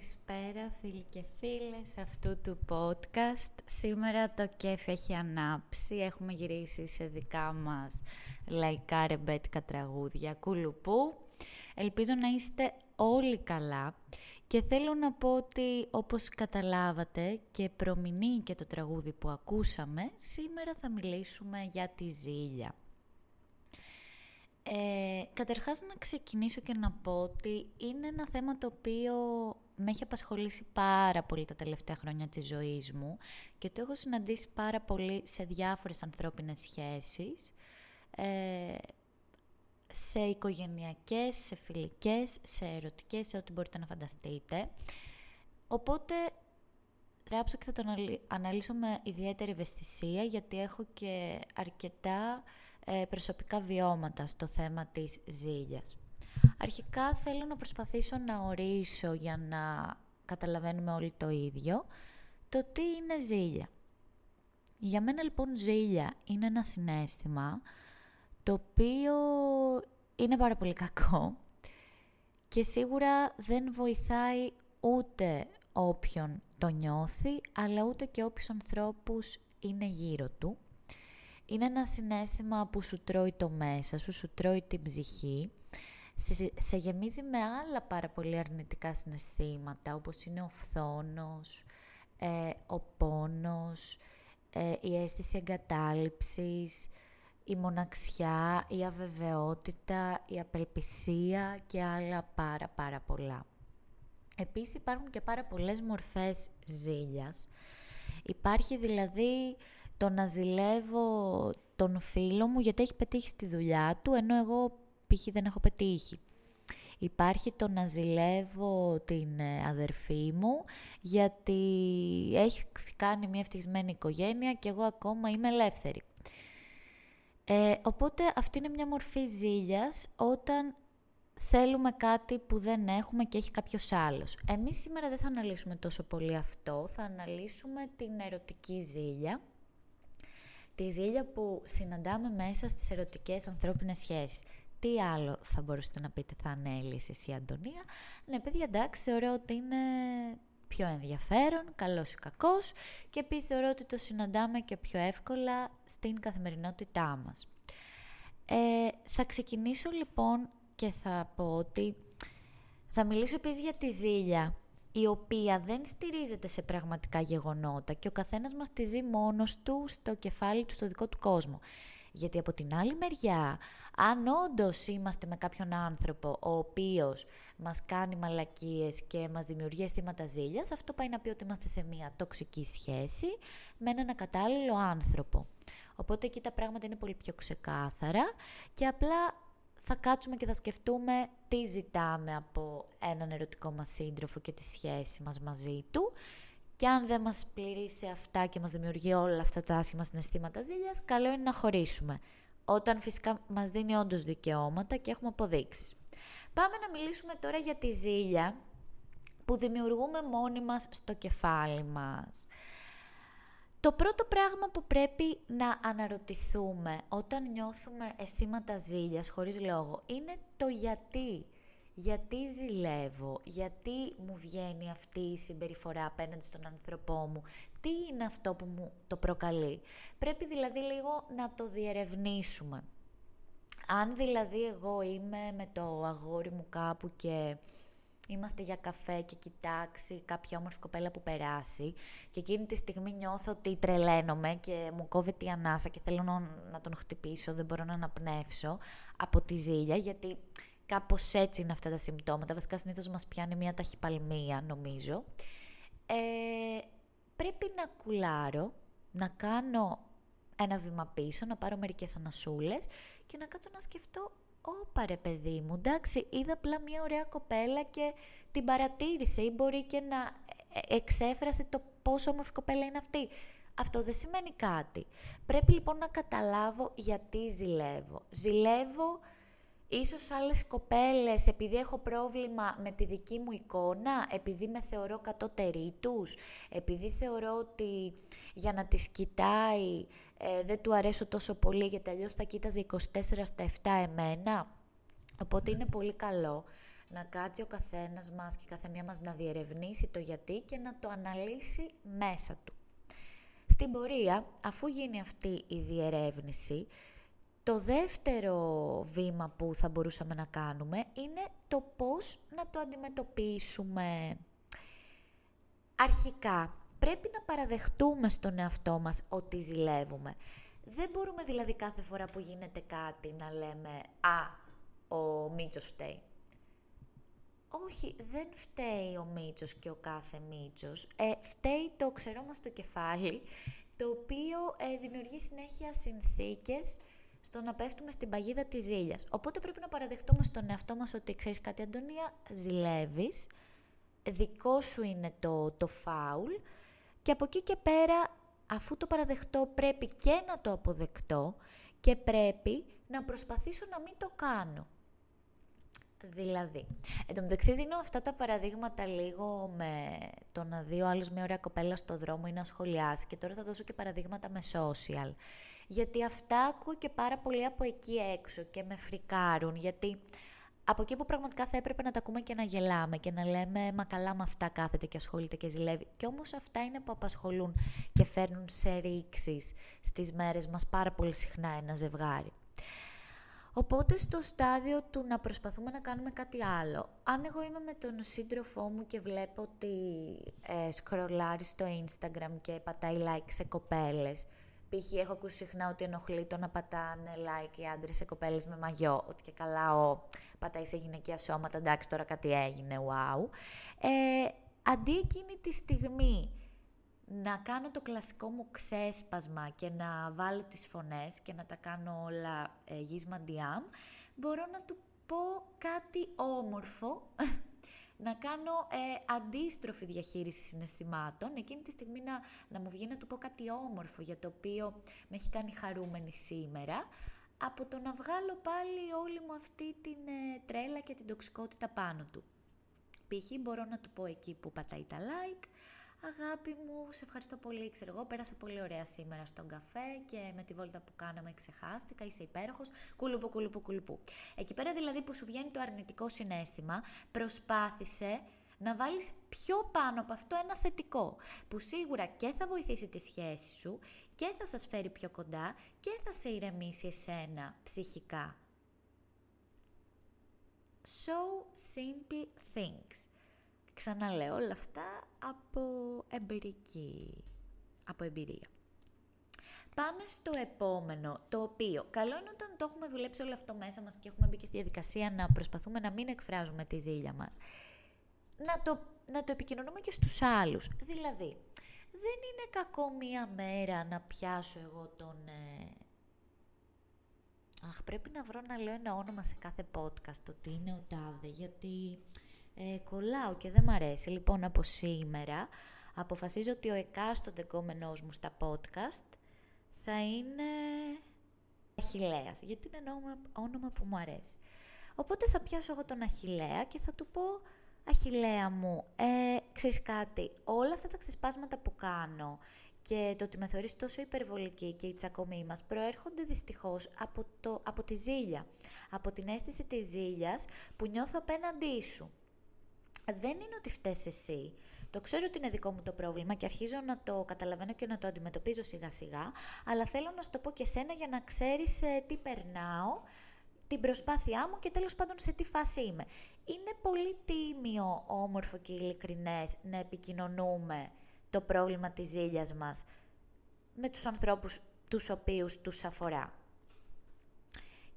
Καλησπέρα φίλοι και φίλες αυτού του podcast. Σήμερα το κέφι έχει ανάψει, έχουμε γυρίσει σε δικά μας λαϊκά ρεμπέτικα τραγούδια, κουλουπού. Ελπίζω να είστε όλοι καλά και θέλω να πω ότι όπως καταλάβατε και προμηνεί και το τραγούδι που ακούσαμε, σήμερα θα μιλήσουμε για τη ζήλια. Ε, καταρχάς να ξεκινήσω και να πω ότι είναι ένα θέμα το οποίο με έχει απασχολήσει πάρα πολύ τα τελευταία χρόνια της ζωής μου και το έχω συναντήσει πάρα πολύ σε διάφορες ανθρώπινες σχέσεις, ε, σε οικογενειακές, σε φιλικές, σε ερωτικές, σε ό,τι μπορείτε να φανταστείτε. Οπότε γράψω και θα τον αναλύσω με ιδιαίτερη ευαισθησία γιατί έχω και αρκετά ε, προσωπικά βιώματα στο θέμα της ζήλιας. Αρχικά θέλω να προσπαθήσω να ορίσω για να καταλαβαίνουμε όλοι το ίδιο το τι είναι ζήλια. Για μένα λοιπόν ζήλια είναι ένα συνέστημα το οποίο είναι πάρα πολύ κακό και σίγουρα δεν βοηθάει ούτε όποιον το νιώθει, αλλά ούτε και όποιους ανθρώπους είναι γύρω του. Είναι ένα συνέστημα που σου τρώει το μέσα σου, σου τρώει την ψυχή, σε, σε γεμίζει με άλλα πάρα πολύ αρνητικά συναισθήματα, όπως είναι ο φθόνος, ε, ο πόνος, ε, η αίσθηση εγκατάλειψης, η μοναξιά, η αβεβαιότητα, η απελπισία και άλλα πάρα πάρα πολλά. Επίσης υπάρχουν και πάρα πολλές μορφές ζήλιας. Υπάρχει δηλαδή το να ζηλεύω τον φίλο μου γιατί έχει πετύχει στη δουλειά του, ενώ εγώ π.χ. δεν έχω πετύχει. Υπάρχει το να ζηλεύω την ε, αδερφή μου γιατί έχει κάνει μια ευτυχισμένη οικογένεια και εγώ ακόμα είμαι ελεύθερη. Ε, οπότε αυτή είναι μια μορφή ζήλιας όταν θέλουμε κάτι που δεν έχουμε και έχει κάποιος άλλος. Εμείς σήμερα δεν θα αναλύσουμε τόσο πολύ αυτό, θα αναλύσουμε την ερωτική ζήλια τη ζήλια που συναντάμε μέσα στις ερωτικές ανθρώπινες σχέσεις. Τι άλλο θα μπορούσατε να πείτε θα ανέλησες η Αντωνία; Ναι, παιδιά, εντάξει, θεωρώ ότι είναι πιο ενδιαφέρον, καλός ή κακός και επίσης θεωρώ ότι το συναντάμε και πιο εύκολα στην καθημερινότητά μας. Ε, θα ξεκινήσω λοιπόν και θα πω ότι θα μιλήσω επίσης για τη ζήλια η οποία δεν στηρίζεται σε πραγματικά γεγονότα και ο καθένας μας τη ζει μόνος του στο κεφάλι του, στο δικό του κόσμο. Γιατί από την άλλη μεριά, αν όντως είμαστε με κάποιον άνθρωπο ο οποίος μας κάνει μαλακίες και μας δημιουργεί αισθήματα ζήλιας, αυτό πάει να πει ότι είμαστε σε μια τοξική σχέση με έναν ακατάλληλο άνθρωπο. Οπότε εκεί τα πράγματα είναι πολύ πιο ξεκάθαρα και απλά θα κάτσουμε και θα σκεφτούμε τι ζητάμε από έναν ερωτικό μας σύντροφο και τη σχέση μας μαζί του. Και αν δεν μας πληρεί σε αυτά και μας δημιουργεί όλα αυτά τα άσχημα συναισθήματα ζήλιας, καλό είναι να χωρίσουμε. Όταν φυσικά μας δίνει όντως δικαιώματα και έχουμε αποδείξεις. Πάμε να μιλήσουμε τώρα για τη ζήλια που δημιουργούμε μόνοι μας στο κεφάλι μας. Το πρώτο πράγμα που πρέπει να αναρωτηθούμε όταν νιώθουμε αισθήματα ζήλιας χωρίς λόγο είναι το γιατί. Γιατί ζηλεύω, γιατί μου βγαίνει αυτή η συμπεριφορά απέναντι στον άνθρωπό μου, τι είναι αυτό που μου το προκαλεί. Πρέπει δηλαδή λίγο να το διερευνήσουμε. Αν δηλαδή εγώ είμαι με το αγόρι μου κάπου και είμαστε για καφέ και κοιτάξει κάποια όμορφη κοπέλα που περάσει και εκείνη τη στιγμή νιώθω ότι τρελαίνομαι και μου κόβεται η ανάσα και θέλω να τον χτυπήσω, δεν μπορώ να αναπνεύσω από τη ζήλια γιατί κάπως έτσι είναι αυτά τα συμπτώματα. Βασικά συνήθως μας πιάνει μια ταχυπαλμία νομίζω. Ε, πρέπει να κουλάρω, να κάνω ένα βήμα πίσω, να πάρω μερικές ανασούλες και να κάτσω να σκεφτώ Ωπα ρε παιδί μου, εντάξει, είδα απλά μια ωραία κοπέλα και την παρατήρησε ή μπορεί και να ε, εξέφρασε το πόσο όμορφη κοπέλα είναι αυτή. Αυτό δεν σημαίνει κάτι. Πρέπει λοιπόν να καταλάβω γιατί ζηλεύω. Ζηλεύω ίσως άλλες κοπέλες επειδή έχω πρόβλημα με τη δική μου εικόνα, επειδή με θεωρώ κατώτερή τους, επειδή θεωρώ ότι για να τις κοιτάει ε, δεν του αρέσω τόσο πολύ γιατί αλλιώς θα κοίταζε 24 στα 7 εμένα. Οπότε είναι πολύ καλό να κάτσει ο καθένας μας και κάθε μία μας να διερευνήσει το γιατί και να το αναλύσει μέσα του. Στην πορεία, αφού γίνει αυτή η διερεύνηση, το δεύτερο βήμα που θα μπορούσαμε να κάνουμε είναι το πώς να το αντιμετωπίσουμε. Αρχικά, πρέπει να παραδεχτούμε στον εαυτό μας ότι ζηλεύουμε. Δεν μπορούμε δηλαδή κάθε φορά που γίνεται κάτι να λέμε «Α, ο Μίτσος φταίει». Όχι, δεν φταίει ο Μίτσος και ο κάθε Μίτσος. Ε, φταίει το ξερό μας το κεφάλι, το οποίο ε, δημιουργεί συνέχεια συνθήκες στο να πέφτουμε στην παγίδα της ζήλιας. Οπότε πρέπει να παραδεχτούμε στον εαυτό μας ότι ξέρεις κάτι Αντωνία, ζηλεύεις, δικό σου είναι το, το φάουλ και από εκεί και πέρα αφού το παραδεχτώ πρέπει και να το αποδεκτώ και πρέπει να προσπαθήσω να μην το κάνω. Δηλαδή, εν τω μεταξύ δίνω αυτά τα παραδείγματα λίγο με το να δει ο άλλος μια ωραία κοπέλα στο δρόμο ή να σχολιάσει και τώρα θα δώσω και παραδείγματα με social. Γιατί αυτά ακούω και πάρα πολύ από εκεί έξω και με φρικάρουν, γιατί από εκεί που πραγματικά θα έπρεπε να τα ακούμε και να γελάμε και να λέμε «Μα καλά με αυτά κάθεται και ασχολείται και ζηλεύει». Και όμως αυτά είναι που απασχολούν και φέρνουν σε ρήξεις στις μέρες μας πάρα πολύ συχνά ένα ζευγάρι. Οπότε στο στάδιο του να προσπαθούμε να κάνουμε κάτι άλλο, αν εγώ είμαι με τον σύντροφό μου και βλέπω ότι ε, σκρολάρει στο Instagram και πατάει like σε κοπέλες, π.χ. έχω ακούσει συχνά ότι ενοχλεί το να πατάνε like οι άντρες σε κοπέλες με μαγιό, ότι και καλά ο πατάει σε γυναικεία σώματα, εντάξει τώρα κάτι έγινε, wow. Ε, αντί εκείνη τη στιγμή να κάνω το κλασικό μου ξέσπασμα και να βάλω τις φωνές και να τα κάνω όλα ε, γίσμα μπορώ να του πω κάτι όμορφο, να κάνω ε, αντίστροφη διαχείριση συναισθημάτων, εκείνη τη στιγμή να, να μου βγει να του πω κάτι όμορφο για το οποίο με έχει κάνει χαρούμενη σήμερα, από το να βγάλω πάλι όλη μου αυτή την ε, τρέλα και την τοξικότητα πάνω του. Π.χ. μπορώ να του πω εκεί που πατάει τα like, Αγάπη μου, σε ευχαριστώ πολύ. Ξέρω εγώ, πέρασα πολύ ωραία σήμερα στον καφέ και με τη βόλτα που κάναμε ξεχάστηκα. Είσαι υπέροχος. Κουλουπού, κουλουπού, κουλουπού. Εκεί πέρα δηλαδή που σου βγαίνει το αρνητικό συνέστημα, προσπάθησε να βάλεις πιο πάνω από αυτό ένα θετικό, που σίγουρα και θα βοηθήσει τη σχέση σου και θα σας φέρει πιο κοντά και θα σε ηρεμήσει εσένα ψυχικά. So simple things. Ξαναλέω όλα αυτά από εμπειρική, από εμπειρία. Πάμε στο επόμενο, το οποίο καλό είναι όταν το έχουμε δουλέψει όλο αυτό μέσα μας και έχουμε μπει και στη διαδικασία να προσπαθούμε να μην εκφράζουμε τη ζήλια μας. Να το, να το επικοινωνούμε και στους άλλους. Δηλαδή, δεν είναι κακό μία μέρα να πιάσω εγώ τον... Ε... Αχ, πρέπει να βρω να λέω ένα όνομα σε κάθε podcast, ότι είναι ο Τάδε, γιατί ε, κολλάω και δεν μ' αρέσει. Λοιπόν, από σήμερα αποφασίζω ότι ο εκάστοτε κόμενός μου στα podcast θα είναι Αχιλέας, γιατί είναι ένα όνομα, όνομα που μου αρέσει. Οπότε θα πιάσω εγώ τον Αχιλέα και θα του πω Αχιλέα μου, ε, ξέρεις κάτι, όλα αυτά τα ξεσπάσματα που κάνω και το ότι με θεωρείς τόσο υπερβολική και η τσακωμή μας προέρχονται δυστυχώς από, το, από τη ζήλια. Από την αίσθηση της ζήλιας που νιώθω απέναντί σου δεν είναι ότι φταίς εσύ. Το ξέρω ότι είναι δικό μου το πρόβλημα και αρχίζω να το καταλαβαίνω και να το αντιμετωπίζω σιγά σιγά, αλλά θέλω να σου το πω και σένα για να ξέρεις ε, τι περνάω, την προσπάθειά μου και τέλος πάντων σε τι φάση είμαι. Είναι πολύ τίμιο, όμορφο και ειλικρινές να επικοινωνούμε το πρόβλημα της ζήλιας μας με τους ανθρώπους τους οποίους τους αφορά.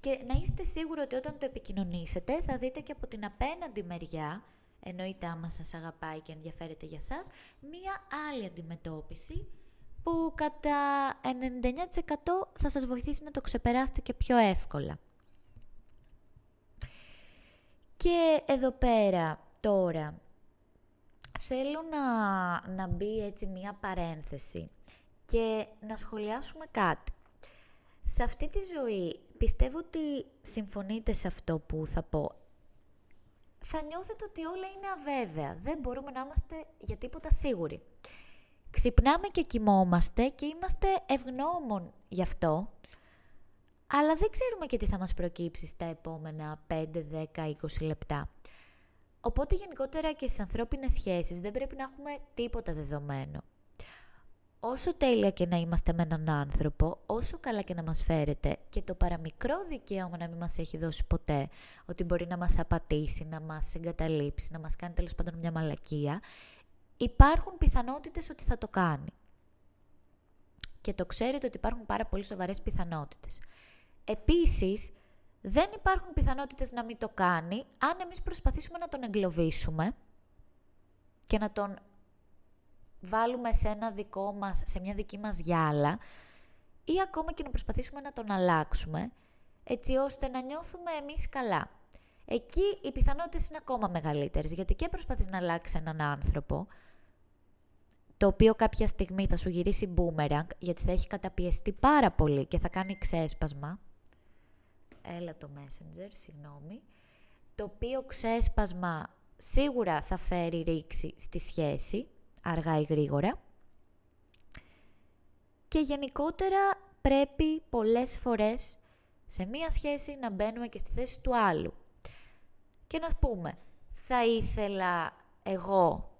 Και να είστε σίγουροι ότι όταν το επικοινωνήσετε θα δείτε και από την απέναντι μεριά εννοείται άμα σας αγαπάει και ενδιαφέρεται για σας, μία άλλη αντιμετώπιση που κατά 99% θα σας βοηθήσει να το ξεπεράσετε και πιο εύκολα. Και εδώ πέρα, τώρα, θέλω να, να μπει έτσι μία παρένθεση και να σχολιάσουμε κάτι. Σε αυτή τη ζωή πιστεύω ότι συμφωνείτε σε αυτό που θα πω θα νιώθετε ότι όλα είναι αβέβαια. Δεν μπορούμε να είμαστε για τίποτα σίγουροι. Ξυπνάμε και κοιμόμαστε και είμαστε ευγνώμων γι' αυτό, αλλά δεν ξέρουμε και τι θα μας προκύψει στα επόμενα 5, 10, 20 λεπτά. Οπότε γενικότερα και στις ανθρώπινες σχέσεις δεν πρέπει να έχουμε τίποτα δεδομένο. Όσο τέλεια και να είμαστε με έναν άνθρωπο, όσο καλά και να μας φέρετε και το παραμικρό δικαίωμα να μην μας έχει δώσει ποτέ, ότι μπορεί να μας απατήσει, να μας εγκαταλείψει, να μας κάνει τέλος πάντων μια μαλακία, υπάρχουν πιθανότητες ότι θα το κάνει. Και το ξέρετε ότι υπάρχουν πάρα πολύ σοβαρές πιθανότητες. Επίσης, δεν υπάρχουν πιθανότητες να μην το κάνει αν εμείς προσπαθήσουμε να τον εγκλωβίσουμε και να τον βάλουμε σε ένα δικό μας, σε μια δική μας γυάλα ή ακόμα και να προσπαθήσουμε να τον αλλάξουμε έτσι ώστε να νιώθουμε εμείς καλά. Εκεί οι πιθανότητες είναι ακόμα μεγαλύτερες, γιατί και προσπαθείς να αλλάξεις έναν άνθρωπο, το οποίο κάποια στιγμή θα σου γυρίσει boomerang, γιατί θα έχει καταπιεστεί πάρα πολύ και θα κάνει ξέσπασμα, έλα το messenger, συγγνώμη, το οποίο ξέσπασμα σίγουρα θα φέρει ρήξη στη σχέση, αργά ή γρήγορα. Και γενικότερα πρέπει πολλές φορές σε μία σχέση να μπαίνουμε και στη θέση του άλλου. Και να πούμε, θα ήθελα εγώ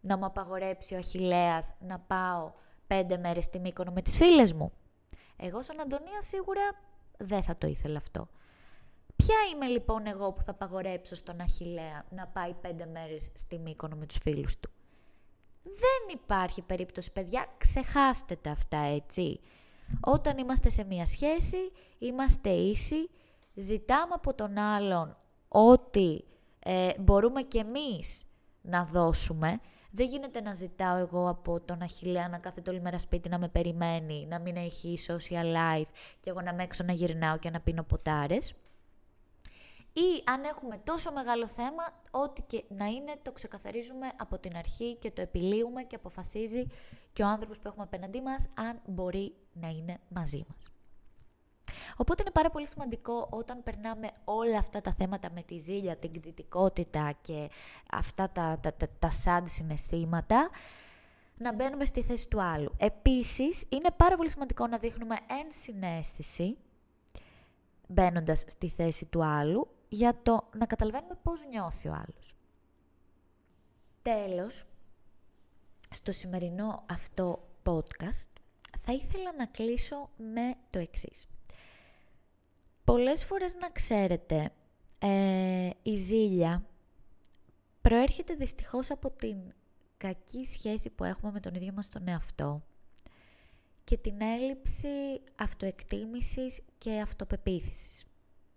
να μου απαγορέψει ο Αχιλέας να πάω πέντε μέρες στη Μύκονο με τις φίλες μου; Εγώ σαν Αντωνία σίγουρα δεν θα το ήθελα αυτό. Ποια είμαι λοιπόν εγώ που θα απαγορέψω στον Αχιλέα να πάει πέντε μέρες στη Μύκονο με τους φίλους του; Δεν υπάρχει περίπτωση, παιδιά, ξεχάστε τα αυτά, έτσι. Όταν είμαστε σε μία σχέση, είμαστε ίσοι, ζητάμε από τον άλλον ότι ε, μπορούμε κι εμείς να δώσουμε. Δεν γίνεται να ζητάω εγώ από τον Αχιλέα να κάθεται όλη μέρα σπίτι να με περιμένει, να μην έχει social life και εγώ να με έξω να γυρνάω και να πίνω ποτάρες. Ή αν έχουμε τόσο μεγάλο θέμα, ό,τι και να είναι, το ξεκαθαρίζουμε από την αρχή και το επιλύουμε και αποφασίζει και ο άνθρωπος που έχουμε απέναντί μας αν μπορεί να είναι μαζί μας. Οπότε είναι πάρα πολύ σημαντικό όταν περνάμε όλα αυτά τα θέματα με τη ζήλια, την κτητικότητα και αυτά τα, τα, τα, τα sad συναισθήματα, να μπαίνουμε στη θέση του άλλου. Επίσης, είναι πάρα πολύ σημαντικό να δείχνουμε ενσυναίσθηση, μπαίνοντας στη θέση του άλλου, για το να καταλαβαίνουμε πώς νιώθει ο άλλος. Τέλος, στο σημερινό αυτό podcast θα ήθελα να κλείσω με το εξής. Πολλές φορές να ξέρετε, ε, η ζήλια προέρχεται δυστυχώς από την κακή σχέση που έχουμε με τον ίδιο μας τον εαυτό και την έλλειψη αυτοεκτίμησης και αυτοπεποίθησης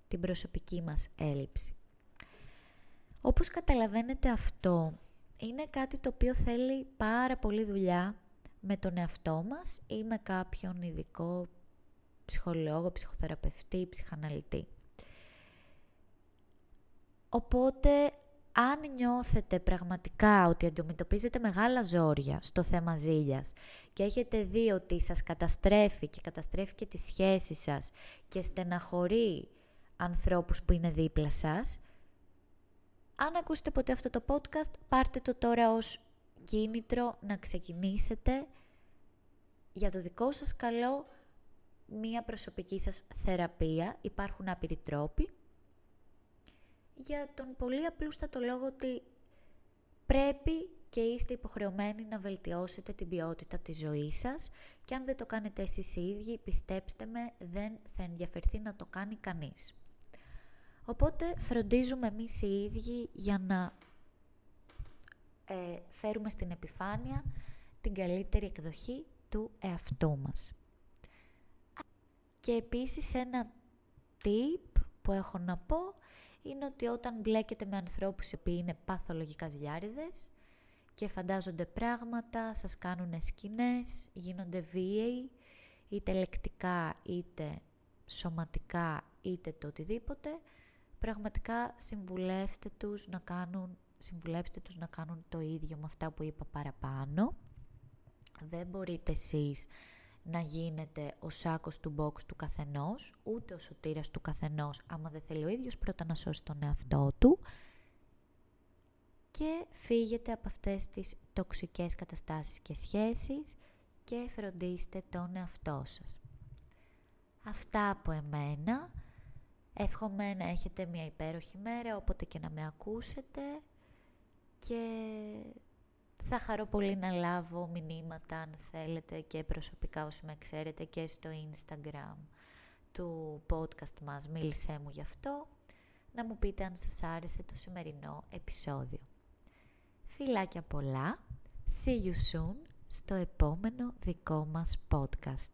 την προσωπική μας έλλειψη. Όπως καταλαβαίνετε αυτό είναι κάτι το οποίο θέλει πάρα πολύ δουλειά με τον εαυτό μας ή με κάποιον ειδικό ψυχολόγο, ψυχοθεραπευτή, ψυχαναλυτή. Οπότε, αν νιώθετε πραγματικά ότι αντιμετωπίζετε μεγάλα ζόρια στο θέμα ζήλιας και έχετε δει ότι σας καταστρέφει και καταστρέφει και τις σχέσεις σας και στεναχωρεί ανθρώπους που είναι δίπλα σας. Αν ακούσετε ποτέ αυτό το podcast, πάρτε το τώρα ως κίνητρο να ξεκινήσετε για το δικό σας καλό μία προσωπική σας θεραπεία. Υπάρχουν άπειροι τρόποι. Για τον πολύ απλούστατο λόγο ότι πρέπει και είστε υποχρεωμένοι να βελτιώσετε την ποιότητα της ζωής σας και αν δεν το κάνετε εσείς οι ίδιοι, πιστέψτε με, δεν θα ενδιαφερθεί να το κάνει κανείς. Οπότε φροντίζουμε εμείς οι ίδιοι για να ε, φέρουμε στην επιφάνεια την καλύτερη εκδοχή του εαυτού μας. Και επίσης ένα tip που έχω να πω είναι ότι όταν μπλέκετε με ανθρώπους οι οποίοι είναι παθολογικά ζηλιάριδες και φαντάζονται πράγματα, σας κάνουν σκηνές, γίνονται βίαιοι, είτε λεκτικά είτε σωματικά είτε το οτιδήποτε, πραγματικά συμβουλεύστε τους να κάνουν, συμβουλεύστε τους να κάνουν το ίδιο με αυτά που είπα παραπάνω. Δεν μπορείτε εσείς να γίνετε ο σάκος του box του καθενός, ούτε ο σωτήρας του καθενός, άμα δεν θέλει ο ίδιος πρώτα να σώσει τον εαυτό του και φύγετε από αυτές τις τοξικές καταστάσεις και σχέσεις και φροντίστε τον εαυτό σας. Αυτά από εμένα. Εύχομαι να έχετε μια υπέροχη μέρα, όποτε και να με ακούσετε. και θα χαρώ πολύ να λάβω μηνύματα αν θέλετε και προσωπικά όσοι με ξέρετε και στο Instagram του podcast μας μίλησέ μου γι' αυτό να μου πείτε αν σας άρεσε το σημερινό επεισόδιο. Φιλάκια πολλά, see you soon στο επόμενο δικό μας podcast.